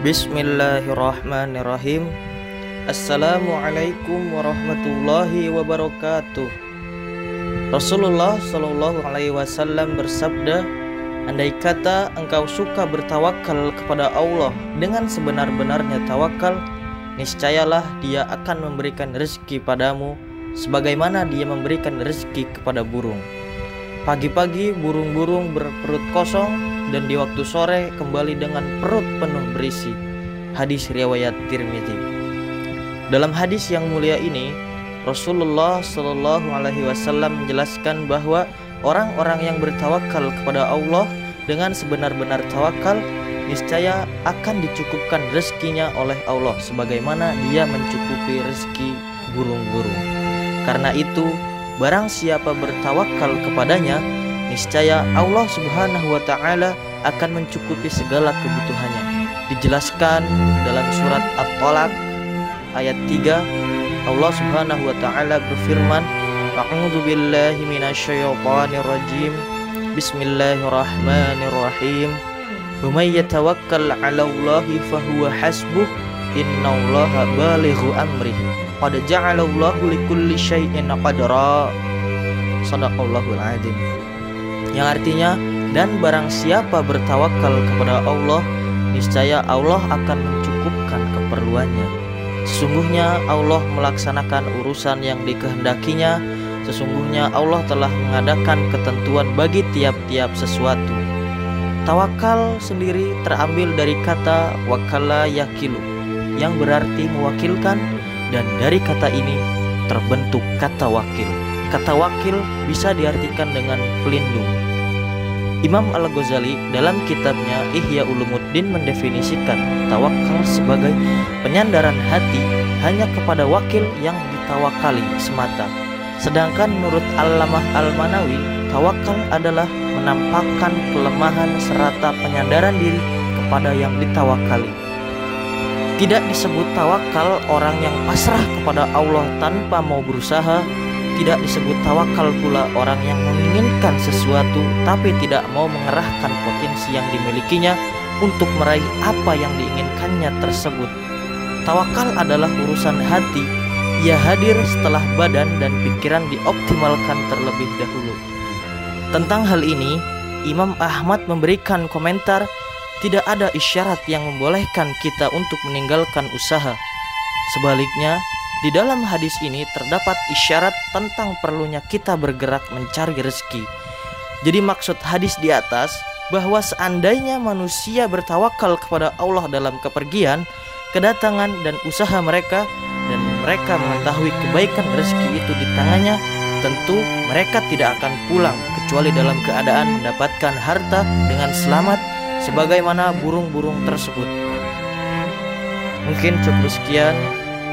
Bismillahirrahmanirrahim. Assalamualaikum warahmatullahi wabarakatuh. Rasulullah Shallallahu alaihi wasallam bersabda Andai kata engkau suka bertawakal kepada Allah dengan sebenar-benarnya tawakal Niscayalah dia akan memberikan rezeki padamu Sebagaimana dia memberikan rezeki kepada burung. Pagi-pagi burung-burung berperut kosong dan di waktu sore kembali dengan perut penuh berisi. Hadis riwayat Tirmidzi. Dalam hadis yang mulia ini, Rasulullah Shallallahu Alaihi Wasallam menjelaskan bahwa orang-orang yang bertawakal kepada Allah dengan sebenar-benar tawakal niscaya akan dicukupkan rezekinya oleh Allah sebagaimana dia mencukupi rezeki burung-burung. Karena itu, barang siapa bertawakal kepadanya, niscaya Allah Subhanahu wa taala akan mencukupi segala kebutuhannya. Dijelaskan dalam surat At-Talaq ayat 3 Allah Subhanahu wa taala berfirman A'udzu billahi minasyaitonir rajim Bismillahirrahmanirrahim. May yatawakkal 'ala Allahi fahuwa hasbuh innallaha balighu amrih. Qad ja'ala Allahu likulli syai'in qadra Sadaqallahul azim yang artinya dan barang siapa bertawakal kepada Allah niscaya Allah akan mencukupkan keperluannya. Sesungguhnya Allah melaksanakan urusan yang dikehendakinya. Sesungguhnya Allah telah mengadakan ketentuan bagi tiap-tiap sesuatu. Tawakal sendiri terambil dari kata wakala yakilu yang berarti mewakilkan dan dari kata ini terbentuk kata wakil Kata wakil bisa diartikan dengan pelindung. Imam Al-Ghazali dalam kitabnya Ihya Ulumuddin mendefinisikan tawakal sebagai penyandaran hati hanya kepada wakil yang ditawakali semata. Sedangkan menurut Al-Lamah Al-Manawi, tawakal adalah menampakkan kelemahan serta penyandaran diri kepada yang ditawakali. Tidak disebut tawakal orang yang pasrah kepada Allah tanpa mau berusaha, tidak disebut tawakal pula orang yang menginginkan sesuatu tapi tidak mau mengerahkan potensi yang dimilikinya untuk meraih apa yang diinginkannya tersebut. Tawakal adalah urusan hati. Ia hadir setelah badan dan pikiran dioptimalkan terlebih dahulu. Tentang hal ini, Imam Ahmad memberikan komentar, tidak ada isyarat yang membolehkan kita untuk meninggalkan usaha. Sebaliknya, di dalam hadis ini terdapat isyarat tentang perlunya kita bergerak mencari rezeki. Jadi maksud hadis di atas bahwa seandainya manusia bertawakal kepada Allah dalam kepergian, kedatangan dan usaha mereka dan mereka mengetahui kebaikan rezeki itu di tangannya, tentu mereka tidak akan pulang kecuali dalam keadaan mendapatkan harta dengan selamat sebagaimana burung-burung tersebut. Mungkin cukup sekian.